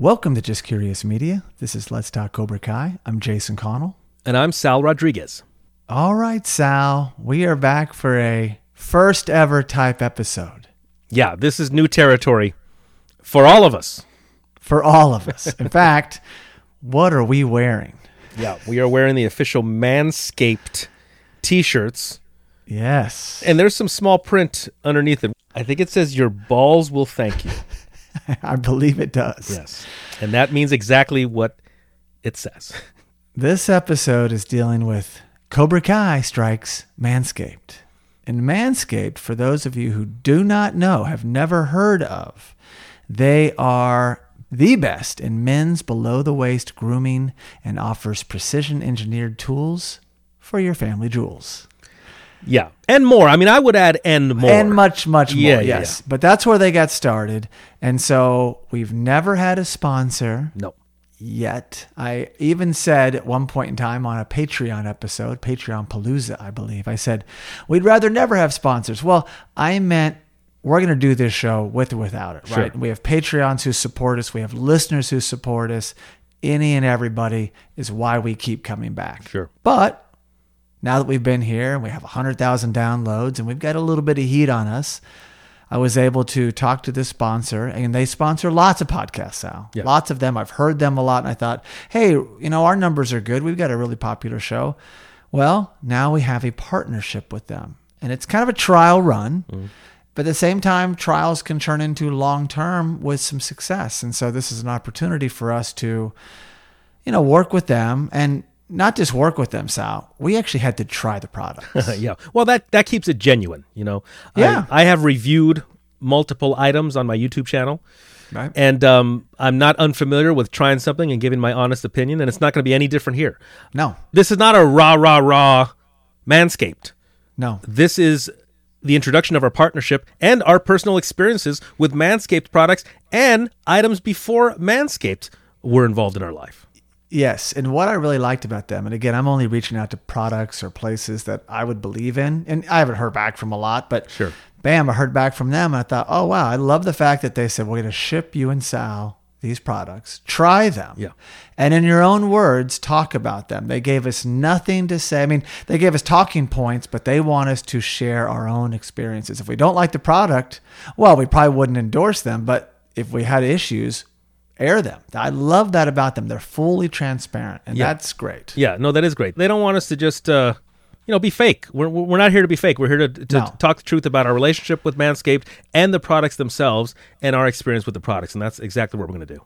Welcome to Just Curious Media. This is Let's Talk Cobra Kai. I'm Jason Connell. And I'm Sal Rodriguez. All right, Sal, we are back for a first ever type episode Yeah, this is new territory for all of us. for all of us. In fact, what are we wearing? Yeah, we are wearing the official Manscaped t shirts, Yes. and there's some small print underneath it. I think it says, Your balls will thank you. I believe it does. Yes. And that means exactly what it says. This episode is dealing with Cobra Kai strikes Manscaped. And Manscaped, for those of you who do not know, have never heard of, they are the best in men's below the waist grooming and offers precision engineered tools for your family jewels. Yeah. And more. I mean, I would add and more. And much, much more. Yeah, yeah, yes. But that's where they got started. And so we've never had a sponsor No. yet. I even said at one point in time on a Patreon episode, Patreon Palooza, I believe, I said, we'd rather never have sponsors. Well, I meant we're going to do this show with or without it, Sure. right? We have Patreons who support us, we have listeners who support us. Any and everybody is why we keep coming back. Sure. But now that we've been here and we have 100,000 downloads and we've got a little bit of heat on us, I was able to talk to this sponsor, and they sponsor lots of podcasts, Sal. Yeah. Lots of them. I've heard them a lot, and I thought, hey, you know, our numbers are good. We've got a really popular show. Well, now we have a partnership with them, and it's kind of a trial run. Mm-hmm. But at the same time, trials can turn into long term with some success. And so this is an opportunity for us to, you know, work with them and not just work with them, Sal. We actually had to try the products. yeah. Well, that that keeps it genuine, you know. Yeah. I, I have reviewed multiple items on my YouTube channel, right? and um, I'm not unfamiliar with trying something and giving my honest opinion, and it's not going to be any different here. No, This is not a rah rah rah Manscaped. no. This is the introduction of our partnership and our personal experiences with Manscaped products and items before Manscaped were involved in our life. Yes, and what I really liked about them, and again, I'm only reaching out to products or places that I would believe in, and I haven't heard back from a lot, but Sure. bam, I heard back from them, and I thought, oh wow, I love the fact that they said we're going to ship you and Sal these products, try them, Yeah. and in your own words, talk about them. They gave us nothing to say. I mean, they gave us talking points, but they want us to share our own experiences. If we don't like the product, well, we probably wouldn't endorse them, but if we had issues. Air them. I love that about them. They're fully transparent, and Yeah. that's great. Yeah, no, that is great. They don't want us to just, uh, you know, be fake. We're, we're not here to be fake. We're here to, to No. talk the truth about our relationship with Manscaped and the products themselves and our experience with the products. And that's exactly what we're going to do.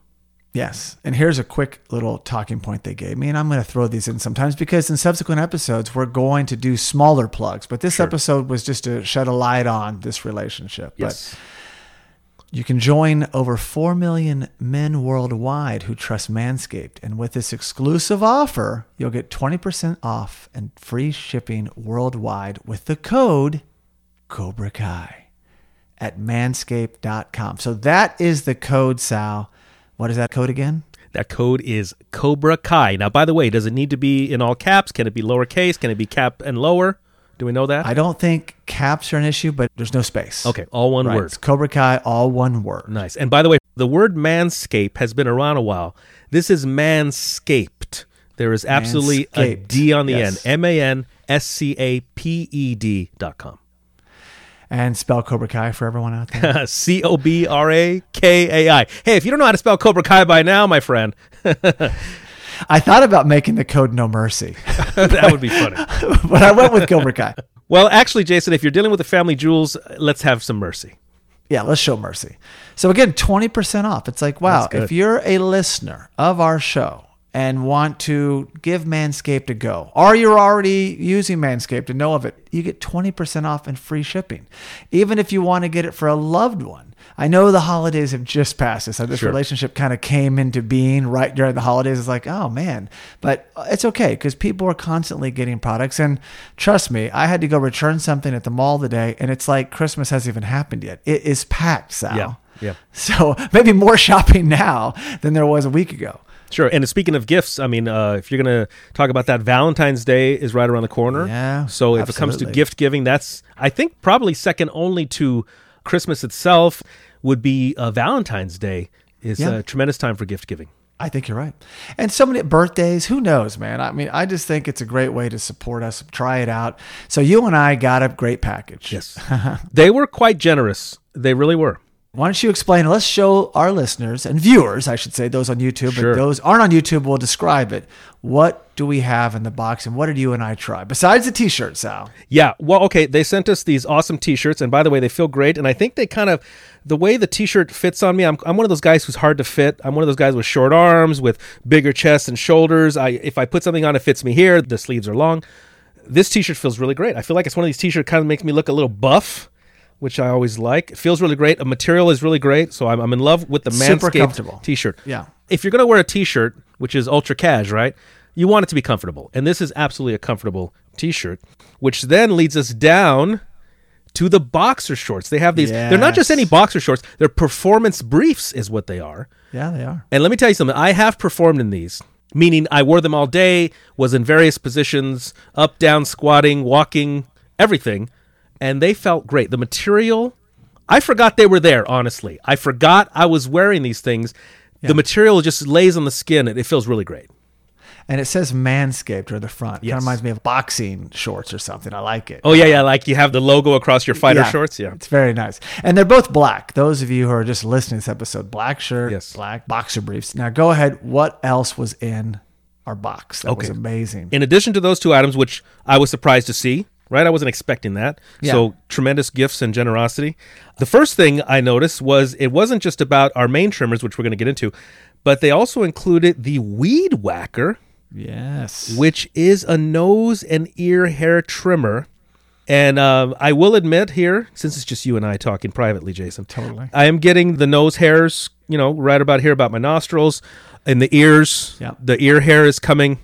Yes. And here's a quick little talking point they gave me. And I'm going to throw these in sometimes because in subsequent episodes, we're going to do smaller plugs. But this episode was just to shed a light on this relationship. Yes. But you can join over 4 million men worldwide who trust Manscaped. And with this exclusive offer, you'll get 20% off and free shipping worldwide with the code Cobra Kai at manscaped.com. So that is the code, Sal. What is that code again? That code is Cobra Kai. Now, by the way, does it need to be in all caps? Can it be lowercase? Can it be cap and lower? Do we know that? I don't think caps are an issue, but there's no space. okay, all one Right. word. It's Cobra Kai, all one word. Nice. And by the way, the word manscape has been around a while. This is manscaped. There is absolutely a Manscaped. D on the Yes. end. M A N S C A P E D dot com. And spell Cobra Kai for everyone out there. C O B R A K A I. Hey, if you don't know how to spell Cobra Kai by now, my friend, I thought about making the code No Mercy, that would be funny. but I went with Cobra Kai. Well, actually, Jason, if you're dealing with the family jewels, let's have some mercy. Yeah, let's show mercy. So again, 20% off. It's like, wow, if you're a listener of our show and want to give Manscaped a go, or you're already using Manscaped and know of it, you get 20% off and free shipping. Even if you want to get it for a loved one. I know the holidays have just passed. So this Sure. relationship kind of came into being right during the holidays. It's like, oh man, but it's okay because people are constantly getting products. And trust me, I had to go return something at the mall today, and it's like Christmas hasn't even happened yet. It is packed, Sal. Yeah, yeah. So maybe more shopping now than there was a week ago. Sure. And speaking of gifts, I mean, uh, if you're going to talk about that, Valentine's Day is right around the corner. Yeah, So if it comes to gift giving, that's, I think, probably second only to Christmas itself would be uh, Valentine's Day is Yeah. a tremendous time for gift giving. I think you're right. And so many birthdays, who knows, man? I mean, I just think it's a great way to support us. Try it out. So you and I got a great package. Yes. they were quite generous. They really were. Why don't you explain? Let's show our listeners and viewers, I should say, those on YouTube, Sure. but those aren't on YouTube, we'll describe it. What do we have in the box and what did you and I try? Besides the t shirt, Sal. Yeah. Well, okay. They sent us these awesome T-shirts, and by the way, they feel great. And I think they kind of, the way the T-shirt fits on me, I'm, I'm one of those guys who's hard to fit. I'm one of those guys with short arms, with bigger chest and shoulders. I if I put something on, it fits me here. The sleeves are long. This T-shirt feels really great. I feel like it's one of these T-shirts kind of makes me look a little buff. Which I always like. It feels really great. The material is really great. So I'm, I'm in love with the Super Manscaped t-shirt. Yeah. If you're going to wear a t-shirt, which is ultra cash, right? You want it to be comfortable. And this is absolutely a comfortable t-shirt, which then leads us down to the boxer shorts. They have these they're not just any boxer shorts, they're performance briefs is what they are. Yeah, they are. And let me tell you something. I have performed in these, meaning I wore them all day, was in various positions, up, down, squatting, walking, everything, and they felt great. The material, I forgot they were there, honestly. I forgot I was wearing these things. The material just lays on the skin and it feels really great. And it says Manscaped or the front. Kind Yes. of reminds me of boxing shorts or something. I like it. Oh yeah, yeah, like you have the logo across your fighter shorts, yeah. It's very nice. And they're both black. Those of you who are just listening to this episode, black shirt, Yes. black boxer briefs. Now go ahead. What else was in our box? That was amazing. In addition to those two items, which I was surprised to see, right? I wasn't expecting that. Yeah. So tremendous gifts and generosity. The first thing I noticed was it wasn't just about our main trimmers, which we're going to get into, but they also included the Weed Whacker, yes. which is a nose and ear hair trimmer. And um, I will admit here, since it's just you and I talking privately, Jason, Totally. I am getting the nose hairs, you know, right about here, about my nostrils, and the ears. Yeah. The ear hair is coming.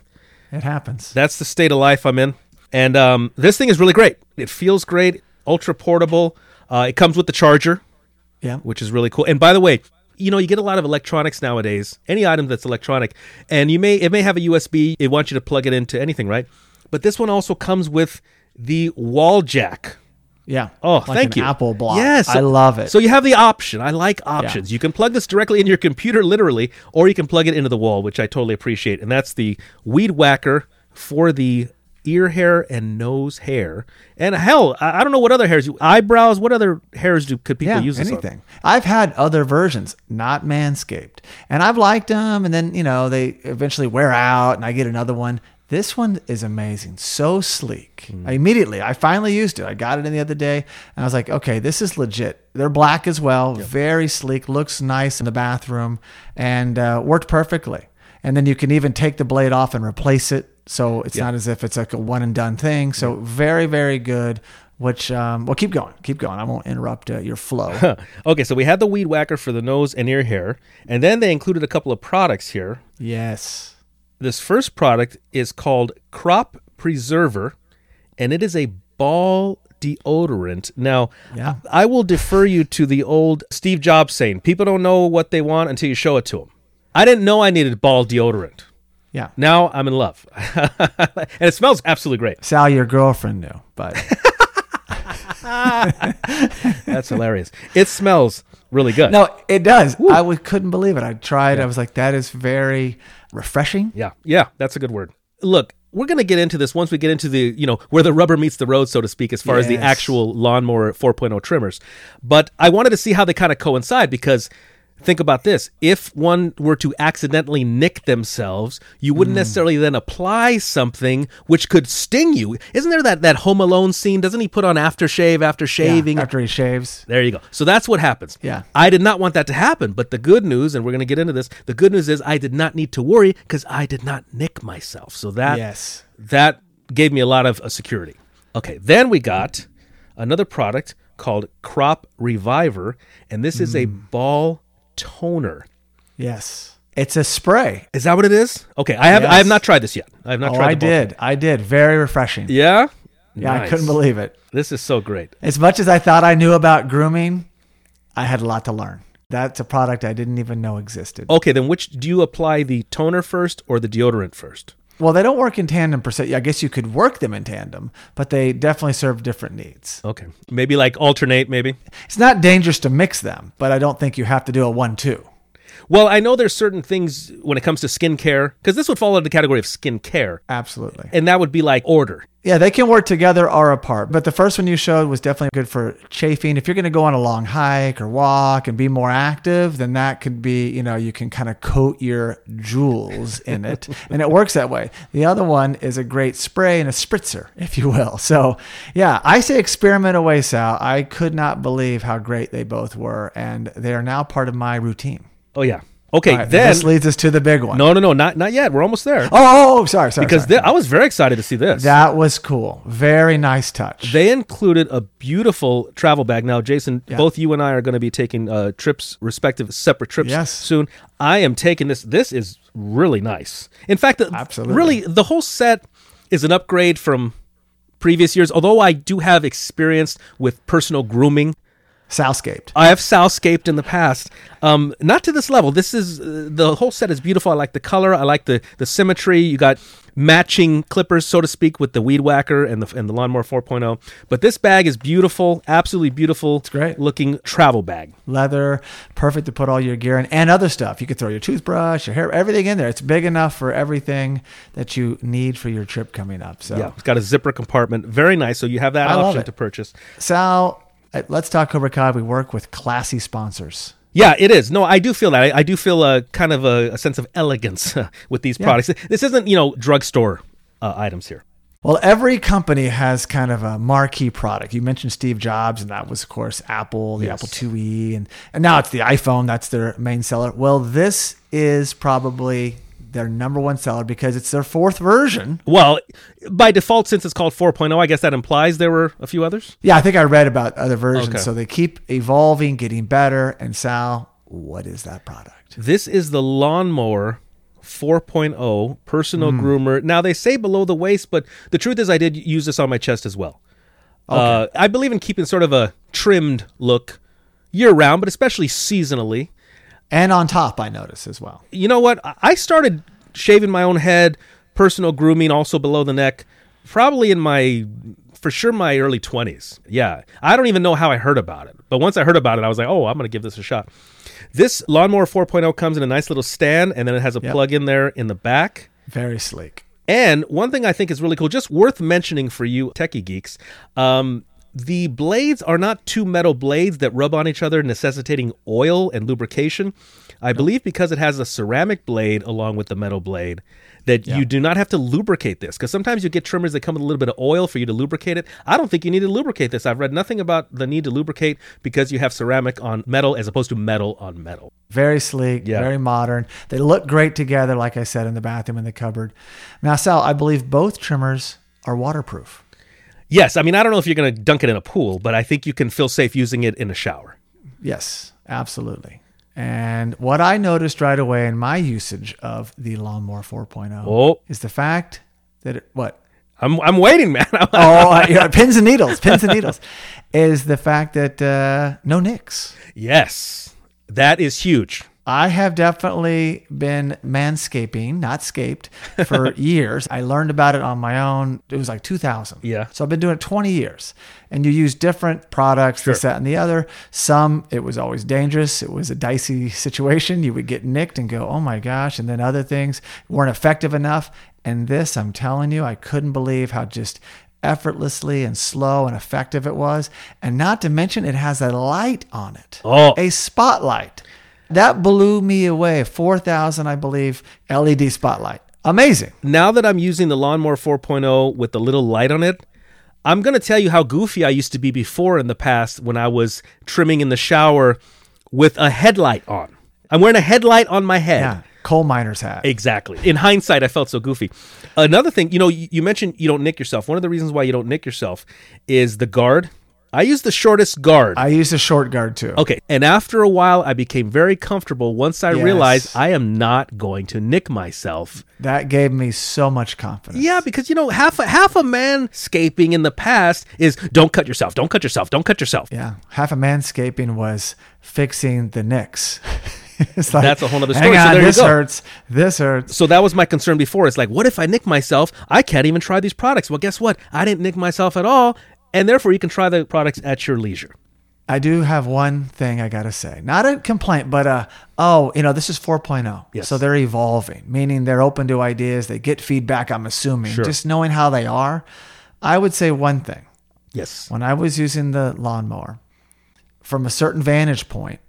It happens. That's the state of life I'm in. And um, this thing is really great. It feels great, ultra portable. Uh, it comes with the charger, Yeah. which is really cool. And by the way, you know, you get a lot of electronics nowadays. Any item that's electronic, and you may it may have a USB. It wants you to plug it into anything, right? But this one also comes with the wall jack. Yeah. Oh, Like thank an you. Apple block. Yes, I love it. So you have the option. I like options. You can plug this directly into your computer, literally, or you can plug it into the wall, which I totally appreciate. And that's the Weed Whacker for the ear hair and nose hair. And hell, I, I don't know what other hairs. You, eyebrows. What other hairs do could people yeah, use this on? anything. I've had other versions, not Manscaped, and I've liked them. And then you know they eventually wear out, and I get another one. This one is amazing, so sleek. Hmm. I immediately, I finally used it. I got it in the other day, and I was like, okay, this is legit. They're black as well, very sleek, looks nice in the bathroom, and uh, worked perfectly. And then you can even take the blade off and replace it, so it's not as if it's like a one and done thing. So very, very good. Which, um, well, keep going, keep going. I won't interrupt uh, your flow. Okay, so we had the Weed Whacker for the nose and ear hair, and then they included a couple of products here. yes. This first product is called Crop Preserver, and it is a ball deodorant. Now, Yeah. I will defer you to the old Steve Jobs saying, people don't know what they want until you show it to them. I didn't know I needed ball deodorant. Yeah. Now I'm in love. and it smells absolutely great. Sal, your girlfriend knew, but That's hilarious. It smells really good. no, it does. I w- couldn't believe it. I tried. I was like, that is very refreshing. Yeah, yeah, that's a good word. Look, we're going to get into this once we get into the, you know, where the rubber meets the road, so to speak, as far as the actual lawnmower 4.0 trimmers. But I wanted to see how they kind of coincide because think about this. If one were to accidentally nick themselves, you wouldn't necessarily then apply something which could sting you. Isn't there that, that Home Alone scene? Doesn't he put on aftershave after Yeah, shaving? after he shaves. There you go. So that's what happens. Yeah. I did not want that to happen, but the good news, and we're going to get into this, the good news is I did not need to worry because I did not nick myself. So that Yes. that gave me a lot of uh, security. Okay, then we got another product called Crop Reviver, and this is a Hmm. ball toner. Yes. It's a spray. Is that what it is? Okay, I have I have not tried this yet. I have not Oh, tried. I did. I did. Very refreshing. Yeah. Yeah, I couldn't believe it. This is so great. As much as I thought I knew about grooming, I had a lot to learn. That's a product I didn't even know existed. Okay, then which do you apply the toner first or the deodorant first? Well, they don't work in tandem per se. I guess you could work them in tandem, but they definitely serve different needs. Okay, maybe like alternate, maybe. It's not dangerous to mix them, but I don't think you have to do a one-two. Well, I know there's certain things when it comes to skincare, because this would fall into the category of skincare, Absolutely. and that would be like order. Yeah, they can work together or apart. But the first one you showed was definitely good for chafing. If you're going to go on a long hike or walk and be more active, then that could be, you know, you can kind of coat your jewels in it. and it works that way. The other one is a great spray and a spritzer, if you will. So, yeah, I say experiment away, Sal. I could not believe how great they both were. And they are now part of my routine. Oh yeah. Okay, right, then this leads us to the big one. no, no, no, not not yet. We're almost there. Oh, oh, oh, sorry, sorry. because sorry. thi- I was very excited to see this. that was cool. Very nice touch. They included a beautiful travel bag. Now, Jason, Yeah. both you and I are going to be taking uh, trips, respective separate trips Yes. soon. I am taking this. This is really nice. In fact, the- Absolutely. really, the whole set is an upgrade from previous years. Although I do have experience with personal grooming. Soulscaped. I have soulscaped in the past, um, not to this level. This is uh, the whole set is beautiful. I like the color. I like the the symmetry. You got matching clippers, so to speak, with the weed whacker and the and the lawnmower 4.0. But this bag is beautiful, absolutely beautiful. It's great. looking travel bag. leather, perfect to put all your gear in and other stuff. You could throw your toothbrush, your hair, everything in there. It's big enough for everything that you need for your trip coming up. So, Yeah, it's got a zipper compartment. Very nice. So you have that I option to purchase. Sal, uh, let's talk Cobra Kai. We work with classy sponsors. Yeah, it is. No, I do feel that. I, I do feel a kind of a, a sense of elegance with these products. This isn't, you know, drugstore uh, items here. Well, every company has kind of a marquee product. You mentioned Steve Jobs, and that was, of course, Apple, the Yes. Apple IIe, and, and now it's the iPhone. That's their main seller. Well, this is probably their number one seller because it's their fourth version. Well, by default, since it's called 4.0, I guess that implies there were a few others. Yeah, I think I read about other versions. Okay. So they keep evolving, getting better. And Sal, what is that product? This is the lawnmower 4.0 personal groomer. Now they say below the waist, but the truth is I did use this on my chest as well. Uh, I believe in keeping sort of a trimmed look year round, but especially seasonally. And on top, I notice as well. You know what? I- started shaving my own head, personal grooming also below the neck, probably in my for sure my early 20s. Yeah. I don't even know how I heard about it. But once I heard about it, I was like, "Oh, I'm going to give this a shot." This lawnmower 4.0 comes in a nice little stand and then it has a Yep. plug in there in the back. Very sleek. And one thing I think is really cool, just worth mentioning for you techie geeks, um, the blades are not two metal blades that rub on each other, necessitating oil and lubrication. I believe because it has a ceramic blade along with the metal blade, that you do not have to lubricate this. Because sometimes you get trimmers that come with a little bit of oil for you to lubricate it. I don't think you need to lubricate this. I've read nothing about the need to lubricate because you have ceramic on metal as opposed to metal on metal. Very sleek, Yeah. very modern. They look great together, like I said, in the bathroom in the cupboard. Now, Sal, I believe both trimmers are waterproof. Yes, I mean, I don't know if you're going to dunk it in a pool, but I think you can feel safe using it in a shower. Yes, absolutely. And what I noticed right away in my usage of the Lawnmower 4.0 Oh. is the fact that it, what? I'm, I'm waiting, man. Oh, uh, yeah, pins and needles, pins and needles, is the fact that uh, no nicks. Yes, that is huge. I have definitely been manscaping, not scaped, for years. I learned about it on my own. It was like 2000. Yeah. So I've been doing it 20 years. And you use different products, this, that, and the other. Some, it was always dangerous. It was a dicey situation. You would get nicked and go, oh my gosh. And then other things weren't effective enough. And this, I'm telling you, I couldn't believe how just effortlessly and slow and effective it was. And not to mention, it has a light on it Oh. a spotlight. That blew me away. 4,000, I believe, LED spotlight. Amazing. Now that I'm using the Lawnmower 4.0 with the little light on it, I'm going to tell you how goofy I used to be before in the past when I was trimming in the shower with a headlight on. I'm wearing a headlight on my head. Yeah. Coal miner's hat. Exactly. In hindsight, I felt so goofy. Another thing, you know, you, you mentioned you don't nick yourself. One of the reasons why you don't nick yourself is the guard. I use the shortest guard. I used a short guard too. Okay. And after a while, I became very comfortable once I Yes. realized I am not going to nick myself. That gave me so much confidence. Yeah, because you know, half a, half a manscaping in the past is don't cut yourself, don't cut yourself, don't cut yourself. Yeah. Half of manscaping was fixing the nicks. it's like, That's a whole other "Hang story." So on, there you this go. hurts. This hurts. So that was my concern before. It's like, what if I nick myself? I can't even try these products. Well, guess what? I didn't nick myself at all, and therefore you can try the products at your leisure. I do have one thing I got to say. Not a complaint, but uh oh, you know, this is 4.0. Yes. So they're evolving, meaning they're open to ideas, they get feedback, I'm assuming. Sure. Just knowing how they are, I would say one thing. Yes. When I was using the lawnmower, from a certain vantage point,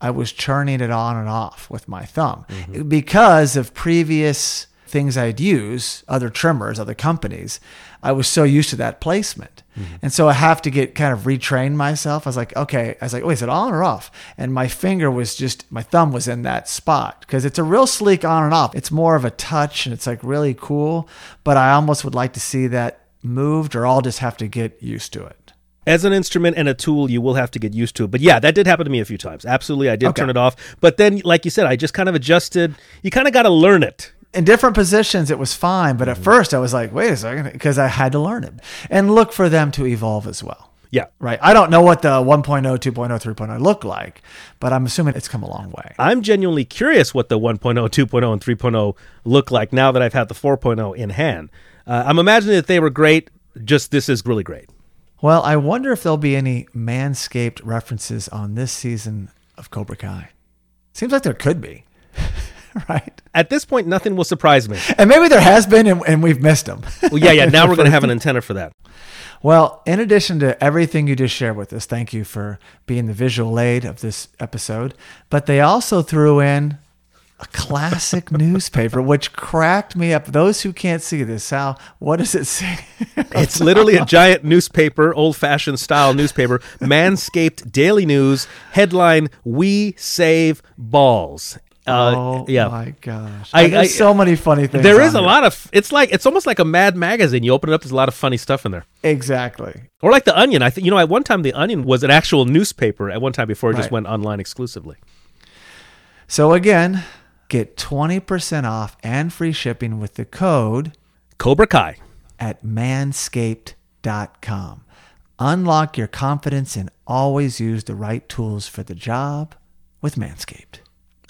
I was churning it on and off with my thumb because of previous things I'd use, other trimmers, other companies. I was so used to that placement. Mm-hmm. And so I have to get kind of retrain myself. I was like, okay, I was like, wait, is it on or off? And my finger was just, my thumb was in that spot because it's a real sleek on and off. It's more of a touch and it's like really cool. But I almost would like to see that moved or I'll just have to get used to it. As an instrument and a tool, you will have to get used to it. But yeah, that did happen to me a few times. Absolutely. I did Okay. turn it off. But then, like you said, I just kind of adjusted. You kind of got to learn it. In different positions it was fine but at first i was like wait a second because i had to learn it and look for them to evolve as well Yeah. right i don't know what the 1.0 2.0 3.0 look like but i'm assuming it's come a long way I'm genuinely curious what the 1.0, 2.0, and 3.0 look like now that I've had the 4.0 in hand. Uh, I'm imagining that they were great. Just this is really great. well i wonder if there'll be any manscaped references on this season of cobra kai seems like there could be right At this point, nothing will surprise me. and maybe there has been and, and we've missed them Well, yeah, yeah. Now we're going to have an antenna for that. Well, in addition to everything you just shared with us, thank you for being the visual aid of this episode. But they also threw in a classic newspaper, which cracked me up. Those who can't see this, Sal, what does it say? It's literally a giant newspaper, old fashioned style newspaper, Manscaped Daily News, headline We Save Balls. Uh, oh yeah. my gosh! I- There's I- so many funny things. There is a here. lot of, it's like, it's almost like a mad magazine. You open it up, there's a lot of funny stuff in there. exactly. Or like the Onion. I think, you know, at one time, the Onion was an actual newspaper at one time before it just went online exclusively. So again, get twenty percent off and free shipping with the code Cobra Kai. at manscaped.com. Unlock your confidence and always use the right tools for the job with Manscaped.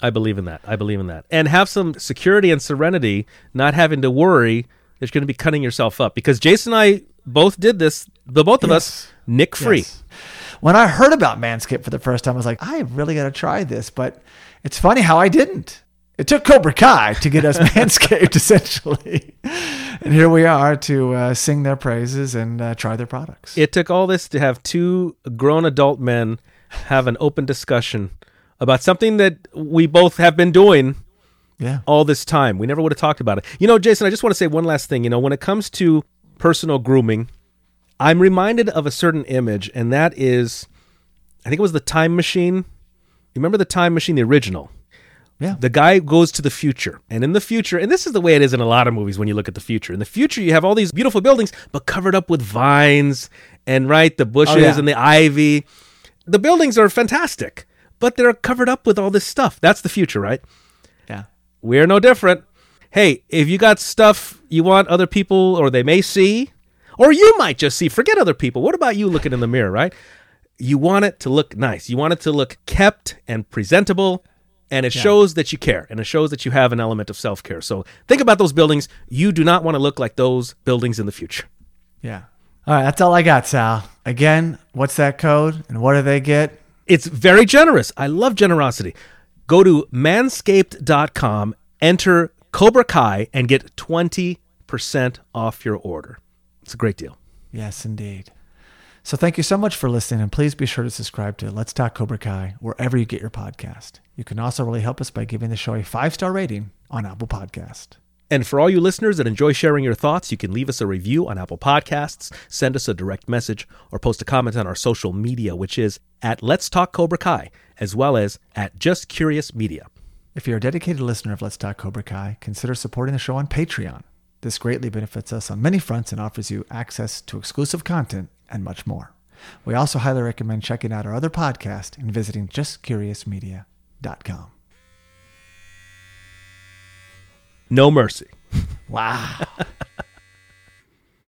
I believe in that. I believe in that. And have some security and serenity, not having to worry that you're going to be cutting yourself up. Because Jason and I both did this, the both of us, nick free. Yes. When I heard about Manscaped for the first time, I was like, I really got to try this. But it's funny how I didn't. It took Cobra Kai to get us Manscaped, essentially. And here we are to uh, sing their praises and uh, try their products. It took all this to have two grown adult men have an open discussion about something that we both have been doing yeah. all this time. We never would have talked about it. You know, Jason, I just want to say one last thing. You know, when it comes to personal grooming, I'm reminded of a certain image, and that is, I think it was the time machine. You remember the time machine, the original? Yeah. The guy goes to the future, and in the future, and this is the way it is in a lot of movies when you look at the future. In the future, you have all these beautiful buildings, but covered up with vines and right the bushes oh, yeah. and the ivy. The buildings are fantastic, but they're covered up with all this stuff. That's the future, right? Yeah. We're no different. Hey, if you got stuff you want other people or they may see, or you might just see, forget other people. What about you looking in the mirror, right? You want it to look nice. You want it to look kept and presentable, and it shows that you care and it shows that you have an element of self care. So think about those buildings. You do not want to look like those buildings in the future. Yeah. All right. That's all I got, Sal. Again, what's that code and what do they get? It's very generous. I love generosity. Go to manscaped.com, enter Cobra Kai, and get 20% off your order. It's a great deal. Yes, indeed. So thank you so much for listening, and please be sure to subscribe to Let's Talk Cobra Kai wherever you get your podcast. You can also really help us by giving the show a five star rating on Apple Podcast. And for all you listeners that enjoy sharing your thoughts, you can leave us a review on Apple Podcasts, send us a direct message, or post a comment on our social media, which is at Let's Talk Cobra Kai, as well as at Just Curious Media. If you're a dedicated listener of Let's Talk Cobra Kai, consider supporting the show on Patreon. This greatly benefits us on many fronts and offers you access to exclusive content and much more. We also highly recommend checking out our other podcast and visiting justcuriousmedia.com. No mercy. Wow.